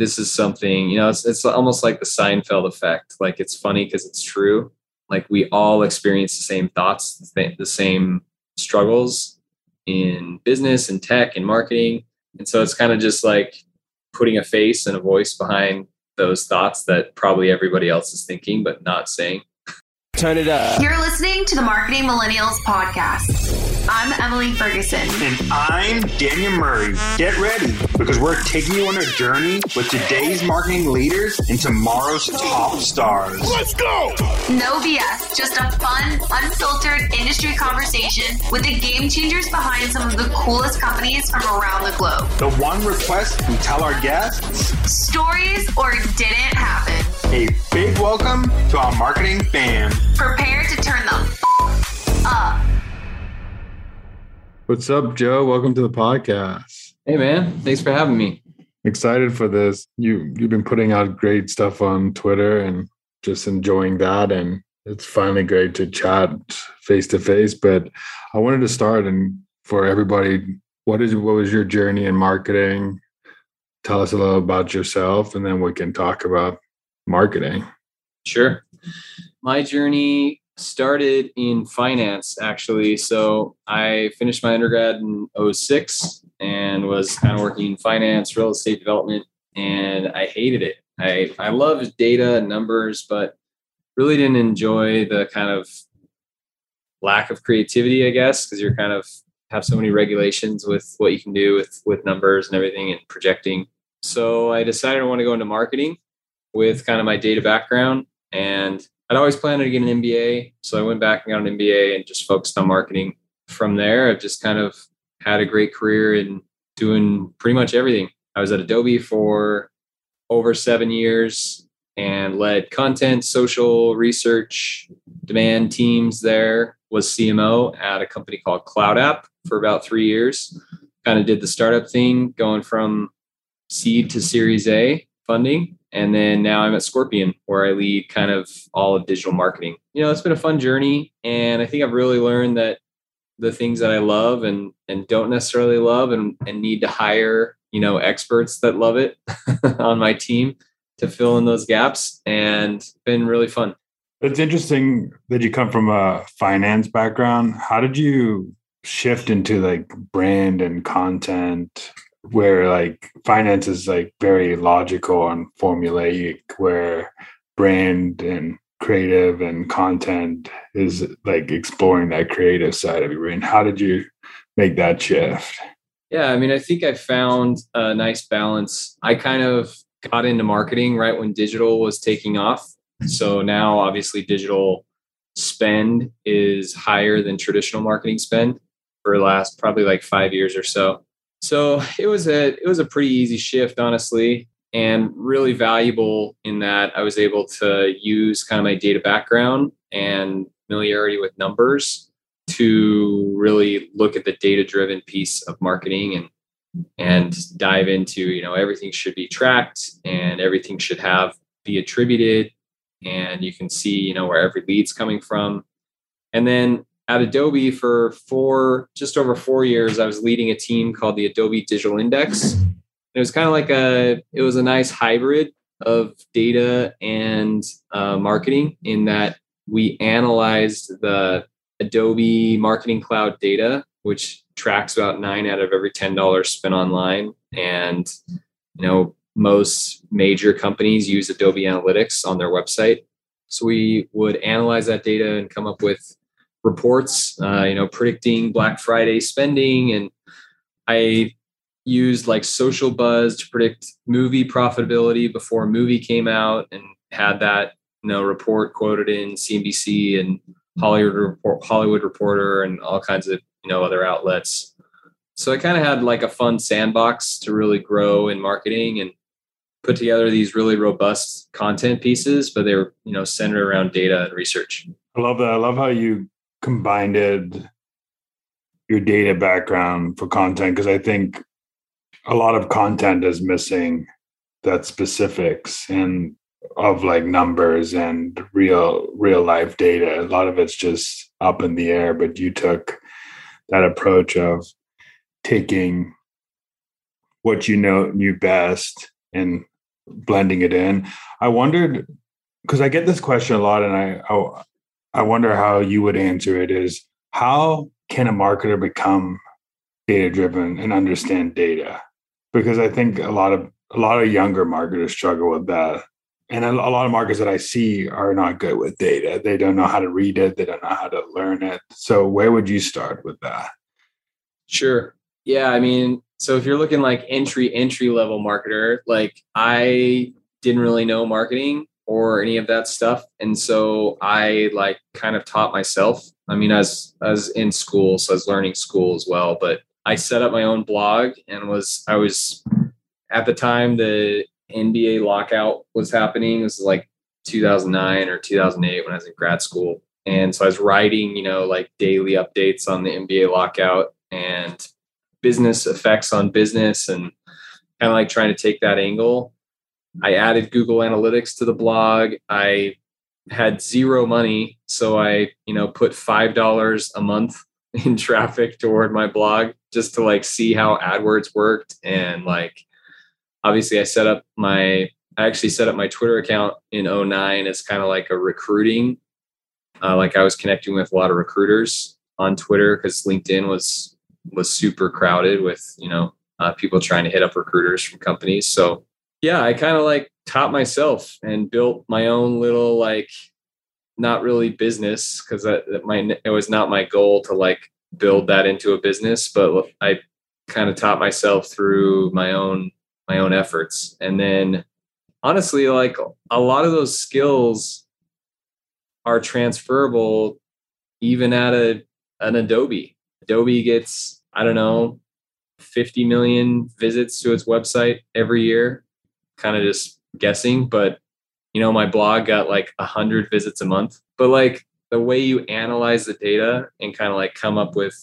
this is something, you know, it's, it's almost like the Seinfeld effect. Like it's funny because it's true. Like we all experience the same thoughts, the same struggles in business and tech and marketing. And so it's kind of just like putting a face and a voice behind those thoughts that probably everybody else is thinking, but not saying. Turn it up. You're listening to the Marketing Millennials Podcast. I'm Emily Ferguson. And I'm Daniel Murray. Get ready because we're taking you on a journey with today's marketing leaders and tomorrow's top stars. Let's go! No BS, just a fun, unfiltered industry conversation with the game changers behind some of the coolest companies from around the globe. The one request we tell our guests stories or didn't happen. A big welcome to our marketing fam. Prepare to turn the f- up. What's up, Joe? Welcome to the podcast. Hey, man. Thanks for having me. Excited for this. You you've been putting out great stuff on Twitter and just enjoying that. And it's finally great to chat face to face. But I wanted to start and for everybody, what is what was your journey in marketing? Tell us a little about yourself, and then we can talk about marketing. Sure. My journey started in finance actually. So I finished my undergrad in 06 and was kind of working in finance, real estate development, and I hated it. I, I loved data and numbers, but really didn't enjoy the kind of lack of creativity, I guess, because you're kind of have so many regulations with what you can do with with numbers and everything and projecting. So I decided I want to go into marketing with kind of my data background and I'd always planned to get an MBA. So I went back and got an MBA and just focused on marketing. From there, I've just kind of had a great career in doing pretty much everything. I was at Adobe for over seven years and led content, social, research, demand teams there. Was CMO at a company called CloudApp for about three years. Kind of did the startup thing, going from seed to Series A funding and then now I'm at Scorpion, where I lead kind of all of digital marketing. You know, it's been a fun journey. And I think I've really learned that the things that I love and and don't necessarily love and, and need to hire, you know, experts that love it on my team to fill in those gaps. And been really fun. It's interesting that you come from a finance background. How did you shift into like brand and content where like finance is like very logical and formulaic where brand and creative and content is like exploring that creative side of your brain how did you make that shift? Yeah i mean i think i found a nice balance. I kind of got into marketing right when digital was taking off. So now obviously digital spend is higher than traditional marketing spend for the last probably like five years or so so it was a it was a pretty easy shift, honestly, and really valuable in that I was able to use kind of my data background and familiarity with numbers to really look at the data driven piece of marketing and and dive into you know everything should be tracked and everything should have be attributed and you can see you know where every lead's coming from. And then at Adobe for four, just over four years, I was leading a team called the Adobe Digital Index. It was kind of like a, it was a nice hybrid of data and uh, marketing in that we analyzed the Adobe Marketing Cloud data, which tracks about nine out of every ten dollars spent online, and you know most major companies use Adobe Analytics on their website. So we would analyze that data and come up with reports, uh, you know, predicting Black Friday spending. And I used like social buzz to predict movie profitability before a movie came out and had that, you know, report quoted in CNBC and Hollywood report, Hollywood Reporter and all kinds of, you know, other outlets. So I kind of had like a fun sandbox to really grow in marketing and put together these really robust content pieces, but they were, you know, centered around data and research. I love that. I love how you combined your data background for content because I think a lot of content is missing that specifics and of like numbers and real real life data. A lot of it's just up in the air, but you took that approach of taking what you know knew best and blending it in. I wondered because I get this question a lot, and I, I I wonder how you would answer it. Is how can a marketer become data driven and understand data? Because I think a lot of a lot of younger marketers struggle with that. And a, lot of marketers that I see are not good with data. They don't know how to read it. They don't know how to learn it. So where would you start with that? Sure. Yeah. I mean, so if you're looking like entry, entry level marketer, like I didn't really know marketing or any of that stuff. And so I like kind of taught myself. I mean, as as in school, so I was learning school as well. But I set up my own blog and was I was at the time the NBA lockout was happening. It was like 2009 or 2008 when I was in grad school. And so I was writing, you know, like daily updates on the NBA lockout and business effects on business and kind of like trying to take that angle. I added Google Analytics to the blog. I had zero money, so I, you know, put $5 a month in traffic toward my blog just to like see how AdWords worked and like obviously I set up my I actually set up my Twitter account in 09 as kind of like a recruiting. Uh, like I was connecting with a lot of recruiters on Twitter because LinkedIn was was super crowded with you know uh, people trying to hit up recruiters from companies. So yeah, I kind of like taught myself and built my own little like not really business because that, that my it was not my goal to like build that into a business, but I kind of taught myself through my own my own efforts. And then honestly, like a lot of those skills are transferable even at a an Adobe. Adobe gets, I don't know, 50 million visits to its website every year. Kind of just guessing, but you know, my blog got like a hundred visits a month. But like the way you analyze the data and kind of like come up with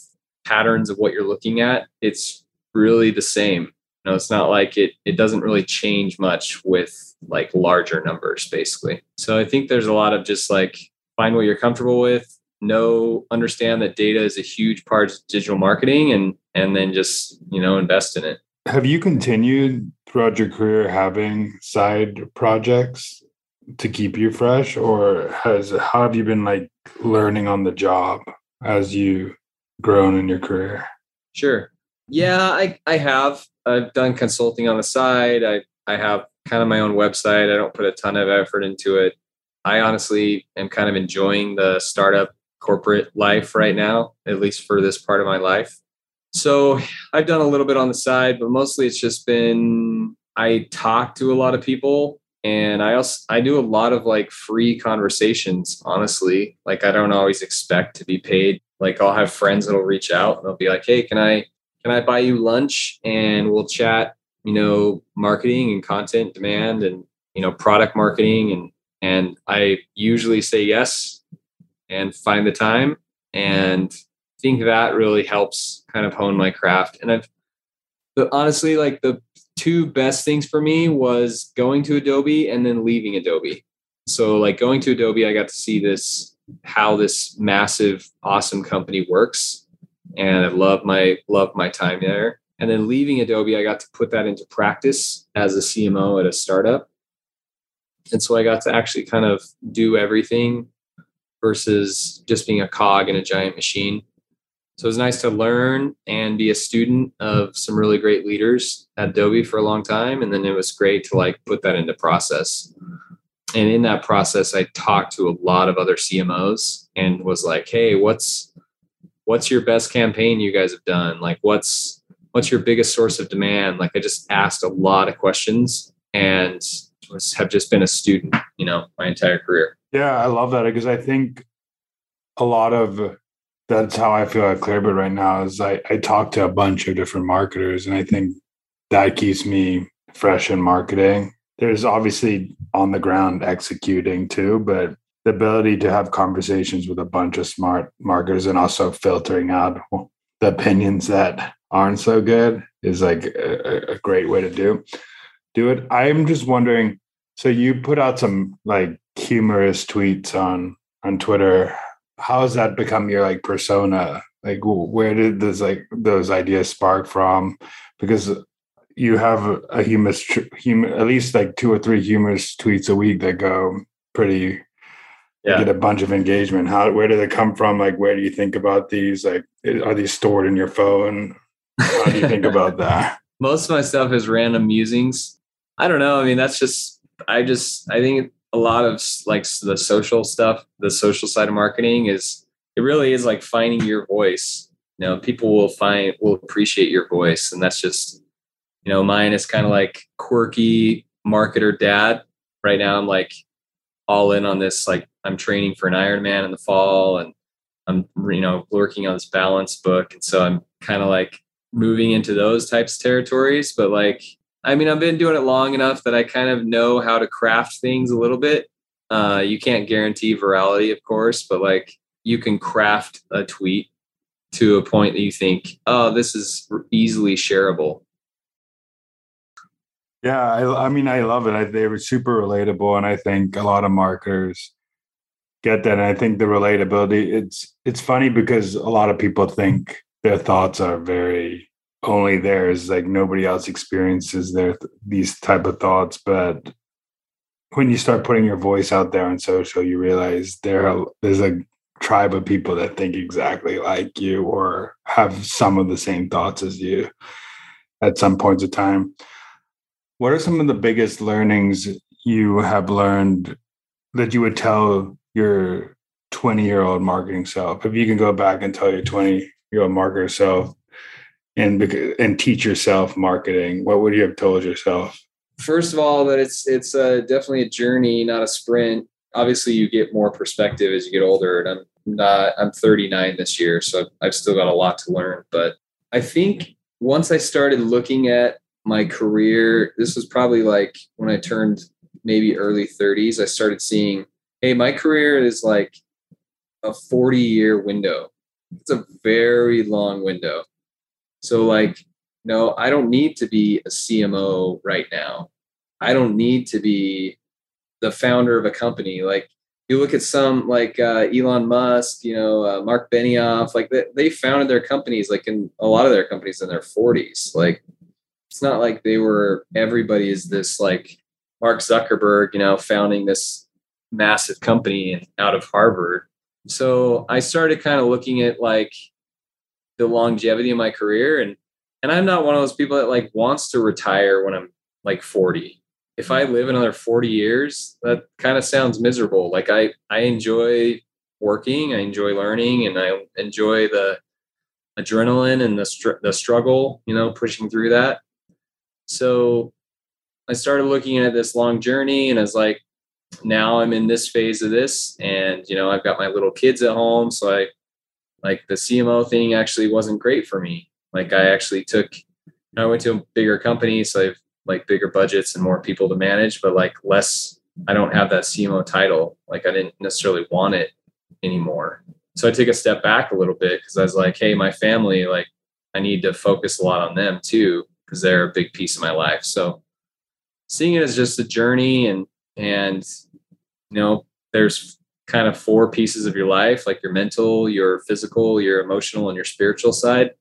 patterns of what you're looking at, it's really the same You know, it's not like it it doesn't really change much with like larger numbers basically. So I think there's a lot of just like find what you're comfortable with, know understand that data is a huge part of digital marketing and and then just, you know, invest in it. Have you continued throughout your career having side projects to keep you fresh or has how have you been like learning on the job as you grown in your career? Sure. Yeah, I, I have. I've done consulting on the side. I, I have kind of my own website. I don't put a ton of effort into it. I honestly am kind of enjoying the startup corporate life right now, at least for this part of my life. So I've done a little bit on the side, but mostly it's just been I talk to a lot of people and I also I do a lot of like free conversations, honestly. Like I don't always expect to be paid. Like I'll have friends that'll reach out and they'll be like, "Hey, can I can I buy you lunch and we'll chat, you know, marketing and content demand and, you know, product marketing. And, and I usually say yes and find the time. And think that really helps kind of hone my craft. And I've, honestly, like the two best things for me was going to Adobe and then leaving Adobe. So like going to Adobe, I got to see this, how this massive, awesome company works and I love my love my time there. And then leaving Adobe, I got to put that into practice as a CMO at a startup. And so I got to actually kind of do everything versus just being a cog in a giant machine. So it was nice to learn and be a student of some really great leaders at Adobe for a long time. And then it was great to like put that into process. And in that process, I talked to a lot of other CMOs and was like, hey, what's what's your best campaign you guys have done? Like what's what's your biggest source of demand? Like I just asked a lot of questions and was, have just been a student, you know, my entire career. Yeah, I love that because I think a lot of that's how I feel at Clearbit right now is I, I talk to a bunch of different marketers and I think that keeps me fresh in marketing. There's obviously on the ground executing too, but the ability to have conversations with a bunch of smart marketers and also filtering out the opinions that aren't so good is like a, a great way to do do it. I'm just wondering. So you put out some like humorous tweets on on Twitter. How has that become your like persona? Like where did this like those ideas spark from? Because you have a humorous, humor, at least like two or three humorous tweets a week that go pretty yeah. get a bunch of engagement. How where do they come from? Like where do you think about these? Like are these stored in your phone? How do you think about that? Most of my stuff is random musings. I don't know. I mean, that's just I just I think a lot of like the social stuff, the social side of marketing is it really is like finding your voice. You know, people will find will appreciate your voice, and that's just you know mine is kind of like quirky marketer dad. Right now, I'm like all in on this. Like I'm training for an Ironman in the fall, and I'm you know working on this balance book, and so I'm kind of like moving into those types of territories. But like I mean, I've been doing it long enough that I kind of know how to craft things a little bit. Uh, you can't guarantee virality, of course, but like you can craft a tweet to a point that you think, oh, this is easily shareable. Yeah, I, I mean, I love it. I, they were super relatable, and I think a lot of marketers get that. And I think the relatability it's it's funny because a lot of people think their thoughts are very only theirs like nobody else experiences their these type of thoughts but when you start putting your voice out there on social you realize there are, there's a tribe of people that think exactly like you or have some of the same thoughts as you at some points of time. What are some of the biggest learnings you have learned that you would tell your 20 year old marketing self? If you can go back and tell your 20 year old marketer self and and teach yourself marketing. What would you have told yourself? First of all that it's it's uh, definitely a journey not a sprint. Obviously you get more perspective as you get older and i'm not i'm 39 this year so i've still got a lot to learn. But i think once i started looking at my career this was probably like when i turned maybe early 30s i started seeing hey my career is like a 40 year window. It's a very long window so like, no, I don't need to be a CMO right now. I don't need to be the founder of a company. Like you look at some like uh, Elon Musk, you know, uh, Mark Benioff, like they, they founded their companies, like in a lot of their companies in their 40s. Like it's not like they were everybody is this like Mark Zuckerberg, you know, founding this massive company out of Harvard. So I started kind of looking at like the longevity of my career and and I'm not one of those people that like wants to retire when I'm like 40. If I live another 40 years, that kind of sounds miserable. Like I I enjoy working, I enjoy learning and I enjoy the adrenaline and the str- the struggle, you know, pushing through that. So I started looking at this long journey and I was like now I'm in this phase of this and you know, I've got my little kids at home, so I like the CMO thing actually wasn't great for me. Like I actually took, I went to a bigger company, so I've like bigger budgets and more people to manage, but like less. I don't have that CMO title. Like I didn't necessarily want it anymore. So I took a step back a little bit because I was like, hey, my family, like I need to focus a lot on them too because they're a big piece of my life. So seeing it as just a journey and and you know, there's kind of four pieces of your life like your mental your physical your emotional and your spiritual side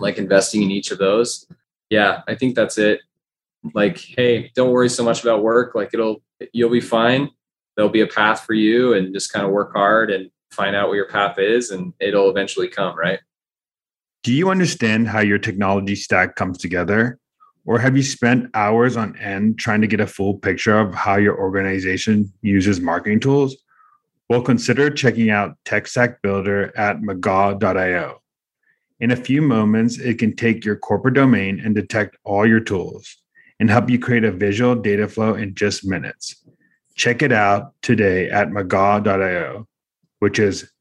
like investing in each of those. Yeah i think that's it. Like hey don't worry so much about work. Like it'll you'll be fine. There'll be a path for you and just kind of work hard and find out what your path is and it'll eventually come right? Do you understand how your technology stack comes together? Or have you spent hours on end trying to get a full picture of how your organization uses marketing tools well, consider checking out TechStack Builder at McGaw.io. In a few moments, it can take your corporate domain and detect all your tools and help you create a visual data flow in just minutes. Check it out today at McGaw.io, which is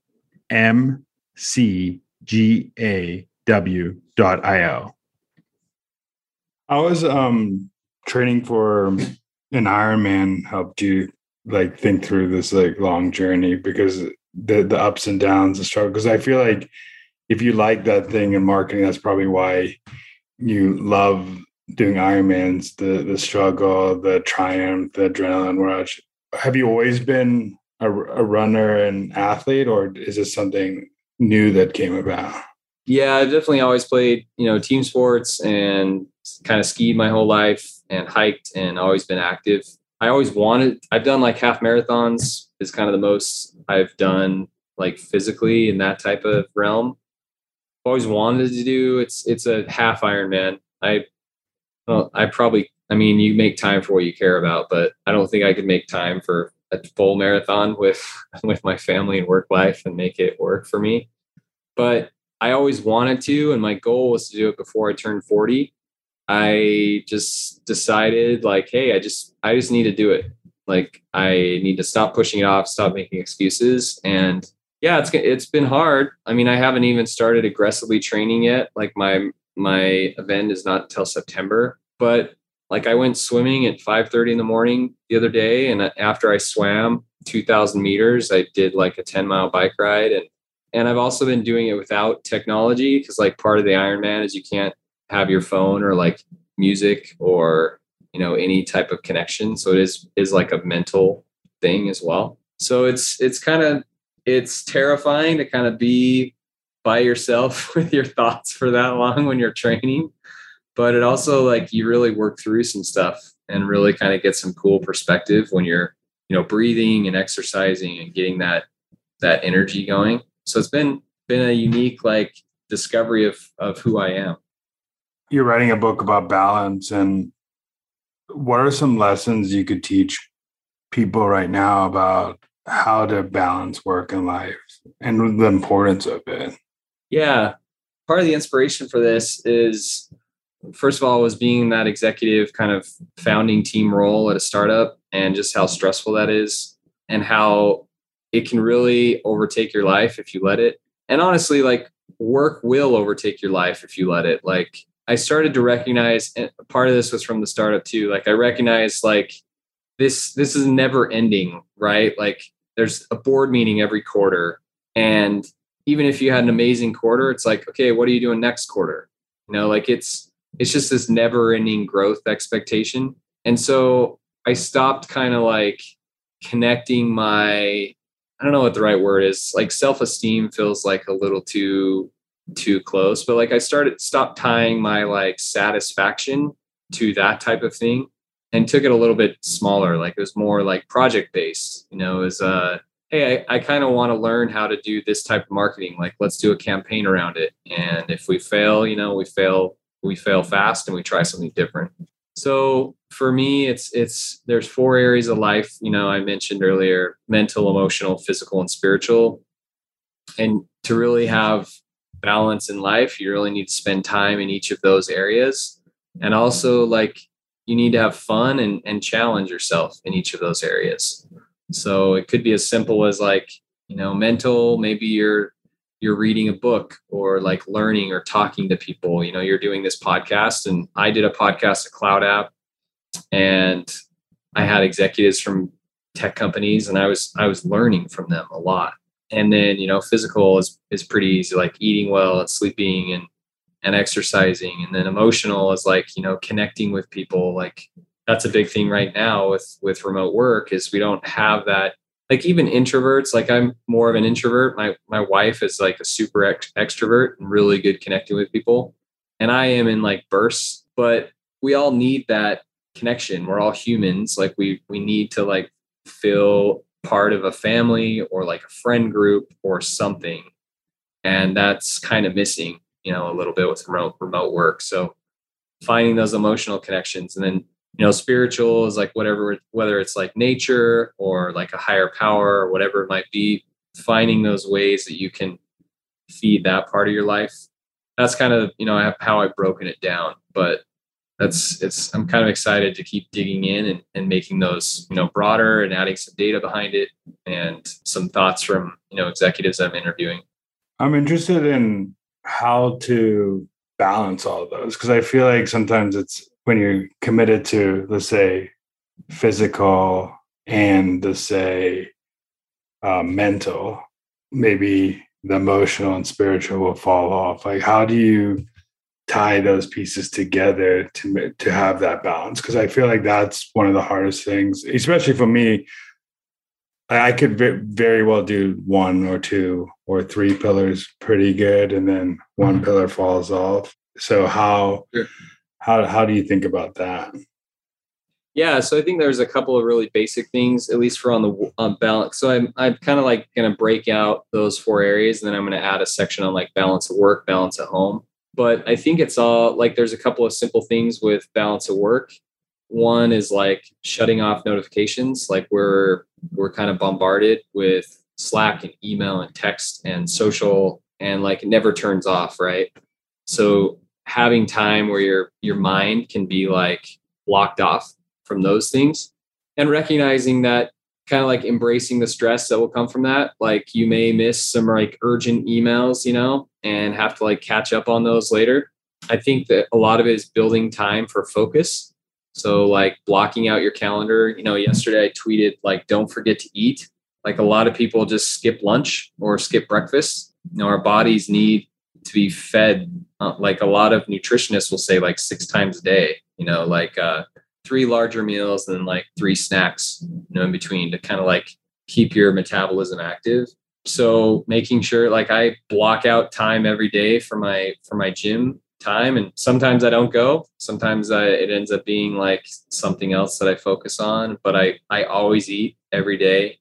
M C G A W.io. I was um, training for an Ironman helped you like think through this like long journey because the the ups and downs, the struggle. Because I feel like if you like that thing in marketing, that's probably why you love doing Ironmans, the the struggle, the triumph, the adrenaline rush. Have you always been a, a runner and athlete, or is this something new that came about? Yeah, I've definitely always played, you know, team sports and kind of skied my whole life and hiked and always been active. I always wanted, I've done like half marathons is kind of the most I've done like physically in that type of realm. I've always wanted to do it's it's a half Ironman. I well, I probably I mean you make time for what you care about, but I don't think I could make time for a full marathon with with my family and work life and make it work for me. But I always wanted to, and my goal was to do it before I turned 40. I just decided like, hey, I just I just need to do it. Like I need to stop pushing it off, stop making excuses. And yeah, it's it's been hard. I mean, I haven't even started aggressively training yet. Like my my event is not until September, but like I went swimming at 5:30 in the morning the other day, and after I swam 2,000 meters, I did like a 10 mile bike ride, and and I've also been doing it without technology because like part of the Ironman is you can't have your phone or like music or you know any type of connection. So it is is like a mental thing as well. So it's it's kind of it's terrifying to kind of be by yourself with your thoughts for that long when you're training but it also like you really work through some stuff and really kind of get some cool perspective when you're you know breathing and exercising and getting that that energy going. So it's been been a unique like discovery of of who i am you're writing a book about balance and what are some lessons you could teach people right now about how to balance work and life and the importance of it? Yeah. Part of the inspiration for this is first of all was being that executive kind of founding team role at a startup and just how stressful that is and how it can really overtake your life if you let it. And honestly like work will overtake your life if you let it. Like I started to recognize and part of this was from the startup too. Like I recognize like this this is never ending, right? Like there's a board meeting every quarter. And even if you had an amazing quarter, it's like, okay, what are you doing next quarter? You know, like it's it's just this never ending growth expectation. And so I stopped kind of like connecting my I don't know what the right word is. Like self-esteem feels like a little too too close but like i started stopped tying my like satisfaction to that type of thing and took it a little bit smaller like it was more like project based you know is uh hey i, I kind of want to learn how to do this type of marketing like let's do a campaign around it. And if we fail you know we fail we fail fast and we try something different. So for me it's it's there's four areas of life you know i mentioned earlier mental emotional physical and spiritual. And to really have balance in life, you really need to spend time in each of those areas. And also, like, you need to have fun and, and challenge yourself in each of those areas. So it could be as simple as like, you know, mental, maybe you're you're reading a book or like learning or talking to people. You know, you're doing this podcast and I did a podcast at CloudApp and I had executives from tech companies and I was I was learning from them a lot and then you know physical is is pretty easy like eating well and sleeping and and exercising. And then emotional is like you know connecting with people. Like that's a big thing right now with with remote work is we don't have that. Like even introverts like i'm more of an introvert. My my wife is like a super ex- extrovert and really good connecting with people. And i am in like bursts but we all need that connection. We're all humans. Like we we need to like feel part of a family or like a friend group or something. And that's kind of missing, you know, a little bit with remote remote work. So finding those emotional connections and then you know spiritual is like whatever whether it's like nature or like a higher power or whatever it might be finding those ways that you can feed that part of your life that's kind of you know how i've broken it down but that's it's i'm kind of excited to keep digging in and, and making those you know broader and adding some data behind it and some thoughts from you know executives i'm interviewing. I'm interested in how to balance all of those because i feel like sometimes it's when you're committed to let's say physical and let's say uh, mental maybe the emotional and spiritual will fall off. Like how do you tie those pieces together to to have that balance because I feel like that's one of the hardest things, especially for me. I could very well do one or two or three pillars pretty good, and then one mm-hmm. pillar falls off. So how Sure. how how do you think about that? Yeah, so I think there's a couple of really basic things, at least for on the on balance. So I'm I'm kind of like going to break out those four areas, and then I'm going to add a section on like balance at work, balance at home. But I think it's all like there's a couple of simple things with balance of work. One is like shutting off notifications. Like we're we're kind of bombarded with Slack and email and text and social, and like it never turns off, right? So having time where your your mind can be like blocked off from those things and recognizing that kind of like embracing the stress that will come from that. Like you may miss some like urgent emails you know and have to like catch up on those later. I think that a lot of it is building time for focus. So like blocking out your calendar. You know yesterday i tweeted like don't forget to eat. Like a lot of people just skip lunch or skip breakfast. You know our bodies need to be fed uh, like a lot of nutritionists will say like six times a day you know like uh three larger meals and then like three snacks, you know, in between to kind of like keep your metabolism active. So making sure like I block out time every day for my for my gym time and sometimes I don't go. Sometimes I, it ends up being like something else that I focus on, but I I always eat every day.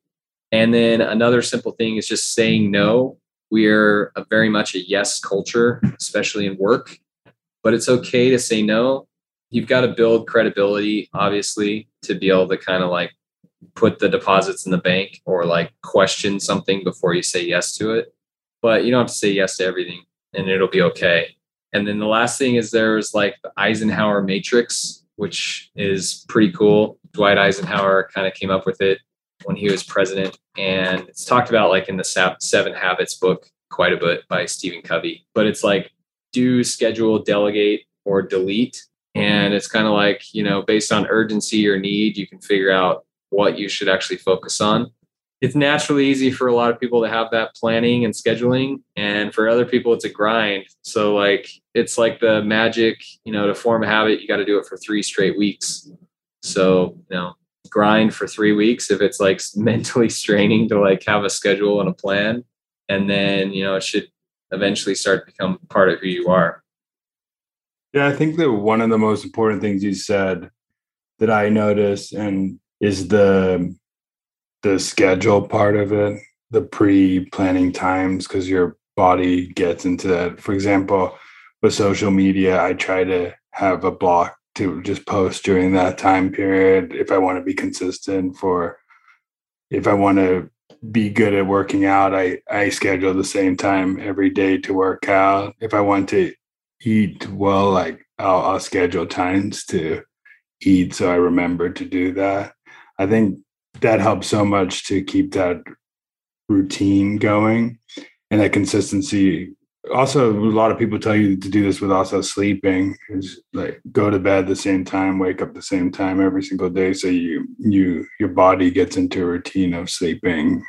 And then another simple thing is just saying no. We're very much a yes culture, especially in work, but it's okay to say no you've got to build credibility obviously to be able to kind of like put the deposits in the bank or like question something before you say yes to it. But you don't have to say yes to everything and it'll be okay. And then the last thing is there's like the eisenhower matrix which is pretty cool. Dwight eisenhower kind of came up with it when he was president and it's talked about like in the seven habits book quite a bit by stephen covey. But it's like do schedule delegate or delete Mm-hmm. and it's kind of like you know based on urgency or need you can figure out what you should actually focus on. It's naturally easy for a lot of people to have that planning and scheduling and for other people it's a grind. So like it's like the magic you know to form a habit you got to do it for three straight weeks. So you know grind for three weeks if it's like mentally straining to like have a schedule and a plan and then you know it should eventually start to become part of who you are Yeah, I think that one of the most important things you said that I noticed and is the the schedule part of it, the pre-planning times because your body gets into that. For example, with social media, I try to have a block to just post during that time period if I want to be consistent for if I want to be good at working out, I I schedule the same time every day to work out. If I want to eat well, like I'll, I'll schedule times to eat so I remember to do that. I think that helps so much to keep that routine going and that consistency. Also, a lot of people tell you to do this with also sleeping is like go to bed the same time, wake up the same time every single day. So you you your body gets into a routine of sleeping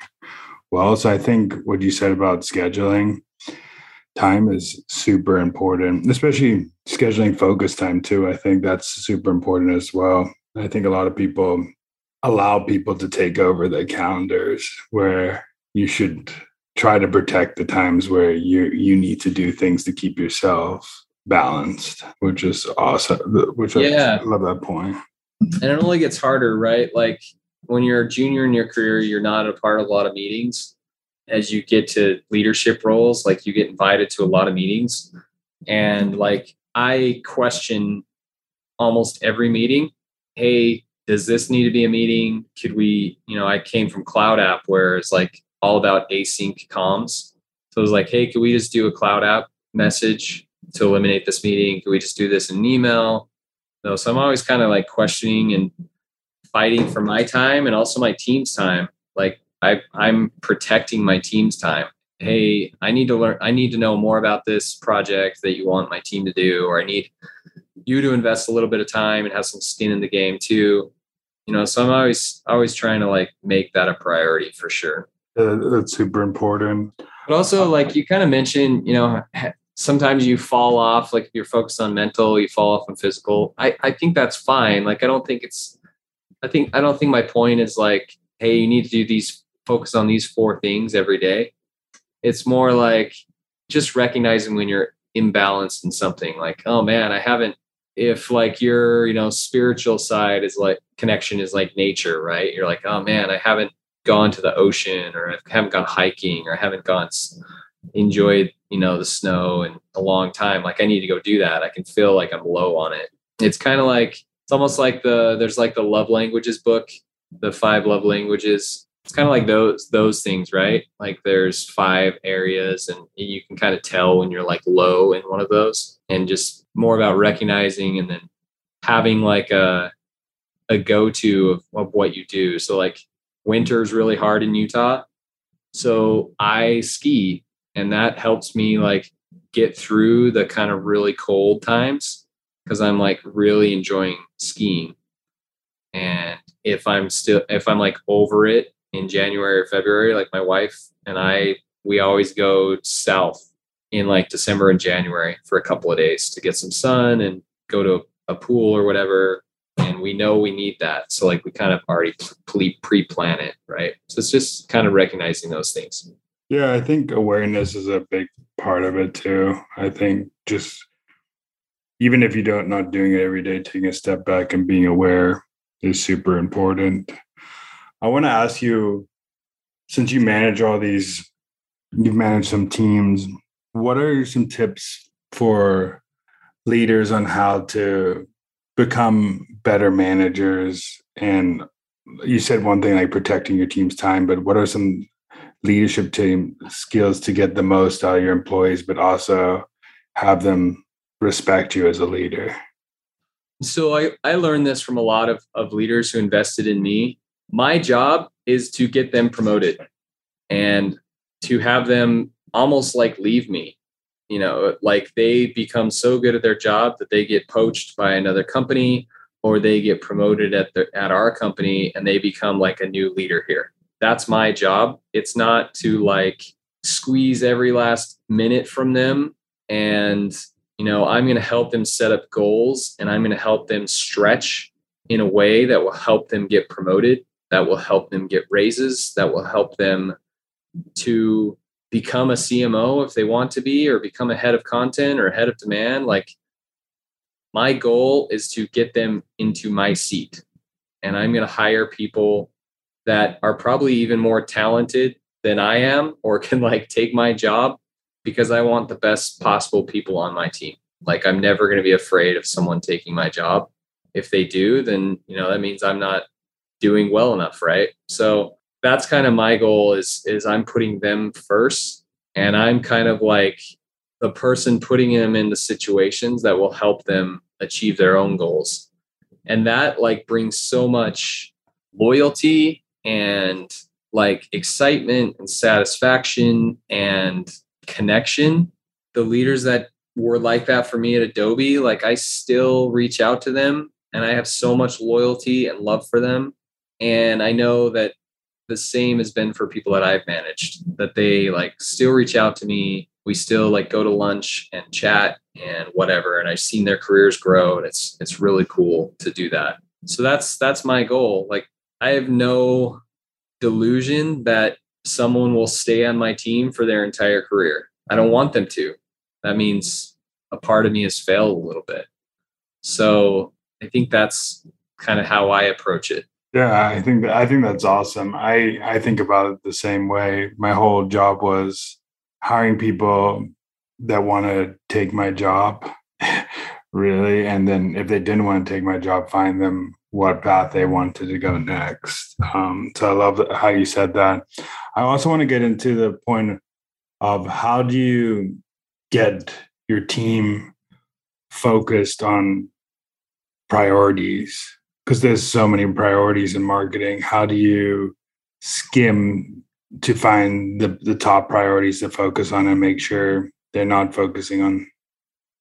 well. So I think what you said about scheduling time is super important, especially scheduling focus time too. I think that's super important as well. I think a lot of people allow people to take over their calendars where you should try to protect the times where you you need to do things to keep yourself balanced, which is awesome. Which Yeah. I love that point. and it only gets harder, right? Like when you're a junior in your career, you're not a part of a lot of meetings. As you get to leadership roles, like you get invited to a lot of meetings. And like I question almost every meeting. Hey, does this need to be a meeting? Could we, you know, I came from CloudApp where it's like all about async comms. So it was like, hey, could we just do a CloudApp message to eliminate this meeting? Could we just do this in an email? No, so I'm always kind of like questioning and fighting for my time and also my team's time. Like I, I'm protecting my team's time. Hey, I need to learn. I need to know more about this project that you want my team to do, or I need you to invest a little bit of time and have some skin in the game too. You know, so I'm always always trying to like make that a priority for sure. Uh, that's super important. But also, like you kind of mentioned, you know, sometimes you fall off. Like if you're focused on mental, you fall off on physical. I I think that's fine. Like I don't think it's. I think I don't think my point is like, hey, you need to do these focus on these four things every day. It's more like just recognizing when you're imbalanced in something like, oh man, I haven't if like your you know spiritual side is like connection is like nature right you're like oh man i haven't gone to the ocean or i haven't gone hiking or i haven't gone enjoyed you know the snow in a long time like i need to go do that i can feel like i'm low on it it's kind of like it's almost like the there's like the love languages book the five love languages it's kind of like those those things right? Like there's five areas and you can kind of tell when you're like low in one of those and just more about recognizing and then having like a a go-to of, of what you do. So like winter is really hard in utah so i ski and that helps me like get through the kind of really cold times because i'm like really enjoying skiing. And if i'm still if i'm like over it in January or February. Like my wife and I, we always go south in like December and January for a couple of days to get some sun and go to a pool or whatever. And we know we need that. So like we kind of already pre plan it, right? So it's just kind of recognizing those things. Yeah, I think awareness is a big part of it too. I think just even if you don't not doing it every day, taking a step back and being aware is super important. I want to ask you since you manage all these, you've managed some teams, what are some tips for leaders on how to become better managers? And you said one thing like protecting your team's time, but what are some leadership team skills to get the most out of your employees, but also have them respect you as a leader? So I, I learned this from a lot of, of leaders who invested in me my job is to get them promoted and to have them almost like leave me. You know like they become so good at their job that they get poached by another company or they get promoted at the at our company and they become like a new leader here. That's my job. It's not to like squeeze every last minute from them and you know i'm going to help them set up goals and i'm going to help them stretch in a way that will help them get promoted that will help them get raises, that will help them to become a CMO if they want to be, or become a head of content or head of demand. Like my goal is to get them into my seat. And I'm going to hire people that are probably even more talented than I am or can like take my job because I want the best possible people on my team. Like I'm never going to be afraid of someone taking my job. If they do, then you know that means I'm not doing well enough, right? So that's kind of my goal is is I'm putting them first and I'm kind of like the person putting them in the situations that will help them achieve their own goals. And that like brings so much loyalty and like excitement and satisfaction and connection. The leaders that were like that for me at Adobe, like I still reach out to them and I have so much loyalty and love for them and i know that the same has been for people that i've managed that they like still reach out to me. We still like go to lunch and chat and whatever and i've seen their careers grow and it's it's really cool to do that. So that's that's my goal. Like i have no delusion that someone will stay on my team for their entire career. I don't want them to. That means a part of me has failed a little bit. So i think that's kind of how i approach it yeah, I think I think that's awesome. I I think about it the same way. My whole job was hiring people that want to take my job, really, and then if they didn't want to take my job, find them what path they wanted to go next. Um, so I love how you said that. I also want to get into the point of how do you get your team focused on priorities because there's so many priorities in marketing. How do you skim to find the, the top priorities to focus on and make sure they're not focusing on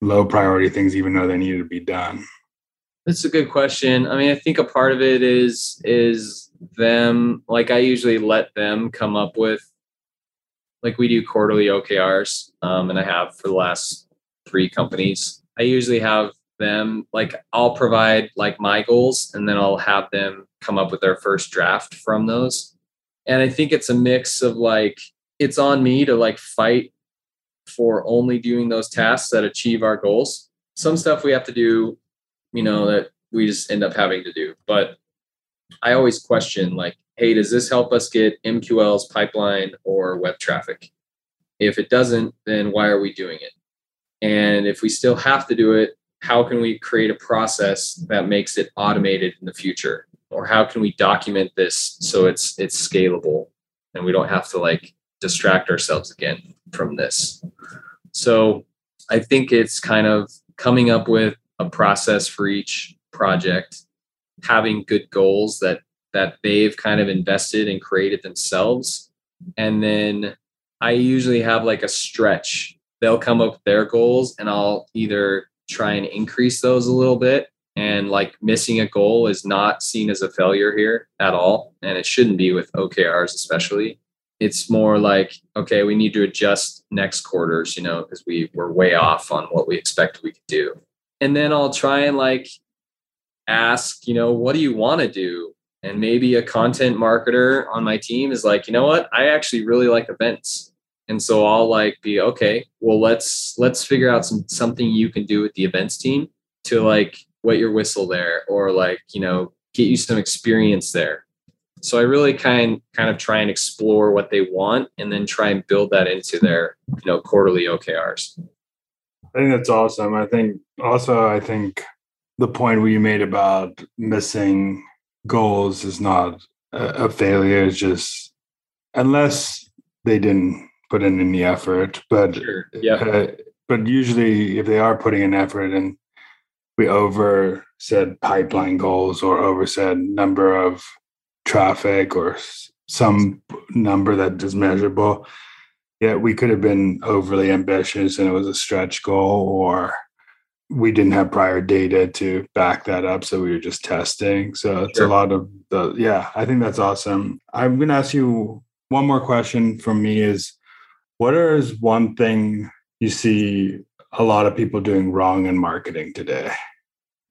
low priority things even though they need to be done? That's a good question. I mean i think a part of it is is them like i usually let them come up with like we do quarterly okrs um, and i have for the last three companies. I usually have them like i'll provide like my goals and then i'll have them come up with their first draft from those and I think it's a mix of like it's on me to like fight for only doing those tasks that achieve our goals. Some stuff we have to do, you know, that we just end up having to do. But I always question like, hey, does this help us get MQL's pipeline or web traffic? If it doesn't, then why are we doing it? And if we still have to do it, how can we create a process that makes it automated in the future? Or how can we document this so it's it's scalable and we don't have to like distract ourselves again from this? So I think it's kind of coming up with a process for each project, having good goals that that they've kind of invested and created themselves. And then I usually have like a stretch. They'll come up with their goals and I'll either try and increase those a little bit. And like missing a goal is not seen as a failure here at all. And it shouldn't be with OKRs, especially. It's more like, okay, we need to adjust next quarters, you know, because we were way off on what we expected we could do. And then I'll try and like ask, you know, what do you want to do? And maybe a content marketer on my team is like, you know what? I actually really like events. And so I'll like be okay, well let's let's figure out some something you can do with the events team to like wet your whistle there or like, you know, get you some experience there. So I really kind kind of try and explore what they want and then try and build that into their, you know, quarterly OKRs. I think that's awesome. I think also I think the point we made about missing goals is not a, a failure. It's just unless they didn't put in any effort. But Sure. Yeah. uh, but usually, if they are putting in effort and we over said pipeline goals or over said number of traffic or some number that is measurable, yeah, we could have been overly ambitious and it was a stretch goal or we didn't have prior data to back that up so we were just testing so it's Sure. a lot of the yeah i think that's awesome i'm going to ask you one more question from me is what is one thing you see a lot of people doing wrong in marketing today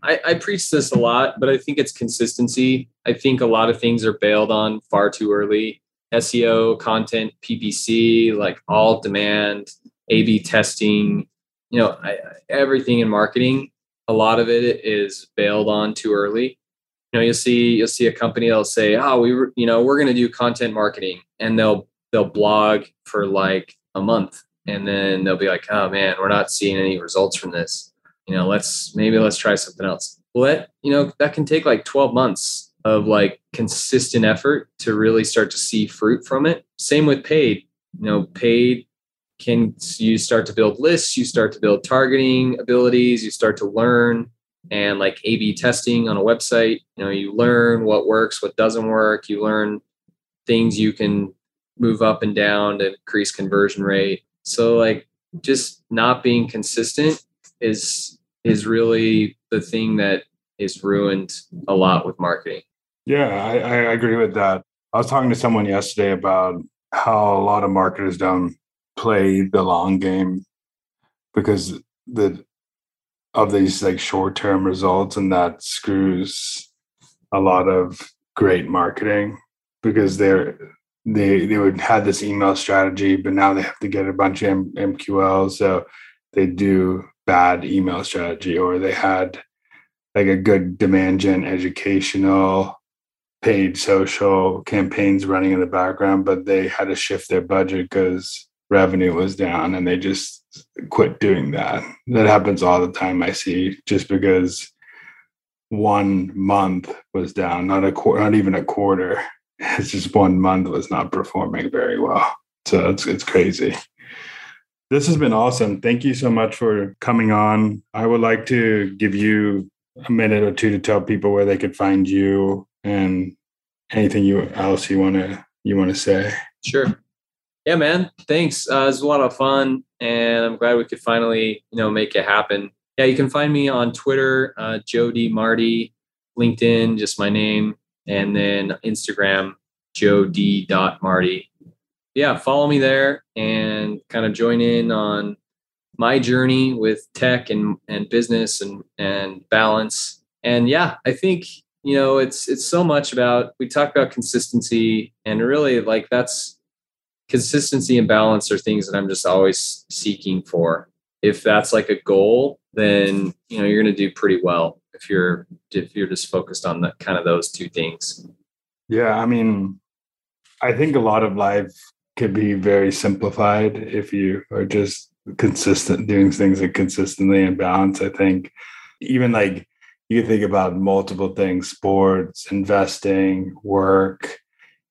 I, I preach this a lot, but I think it's consistency. I think a lot of things are bailed on far too early. SEO, content, PPC, like all demand, A B testing, you know, I, everything in marketing, a lot of it is bailed on too early. You know, you'll see you'll see a company that'll say, "Oh, we you know, we're going to do content marketing," and they'll they'll blog for like a month, and then they'll be like, "Oh man, we're not seeing any results from this." you know let's maybe let's try something else. Well that you know that can take like 12 months of like consistent effort to really start to see fruit from it. Same with paid. You know paid can you start to build lists you start to build targeting abilities you start to learn and like a b testing on a website. You know you learn what works what doesn't work. You learn things you can move up and down to increase conversion rate so like just not being consistent is is really the thing that is ruined a lot with marketing. yeah I, I agree with that i was talking to someone yesterday about how a lot of marketers don't play the long game because the of these like short-term results and that screws a lot of great marketing because they're they they would have this email strategy but now they have to get a bunch of M- mql so they do bad email strategy or they had like a good demand gen educational paid social campaigns running in the background but they had to shift their budget because revenue was down and they just quit doing that. That happens all the time i see just because one month was down not a quarter not even a quarter it's just one month was not performing very well so it's it's crazy this has been awesome thank you so much for coming on i would like to give you a minute or two to tell people where they could find you and anything you else you want to you want to say Sure. Yeah, man. Thanks. Uh, it was a lot of fun, and I'm glad we could finally, you know, make it happen. Yeah, you can find me on Twitter, uh, Joe D Marty, LinkedIn, just my name, and then Instagram, Joe D Marty. Yeah, follow me there and kind of join in on my journey with tech and and business and and balance. And yeah, I think you know, it's it's so much about we talk about consistency and really like that's consistency and balance are things that I'm just always seeking for. If that's like a goal, then you know you're going to do pretty well if you're if you're just focused on the kind of those two things. Yeah, I mean, I think a lot of life could be very simplified if you are just consistent doing things consistently and balance. I think even like you think about multiple things sports investing work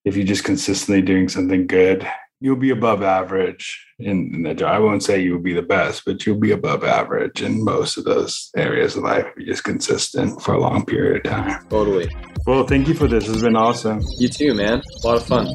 if you're just consistently doing something good you'll be above average in, in that job. I won't say you'll be the best but you'll be above average in most of those areas of life if you're just consistent for a long period of time. Totally. Well thank you for this. It's been awesome. You too man. A lot of fun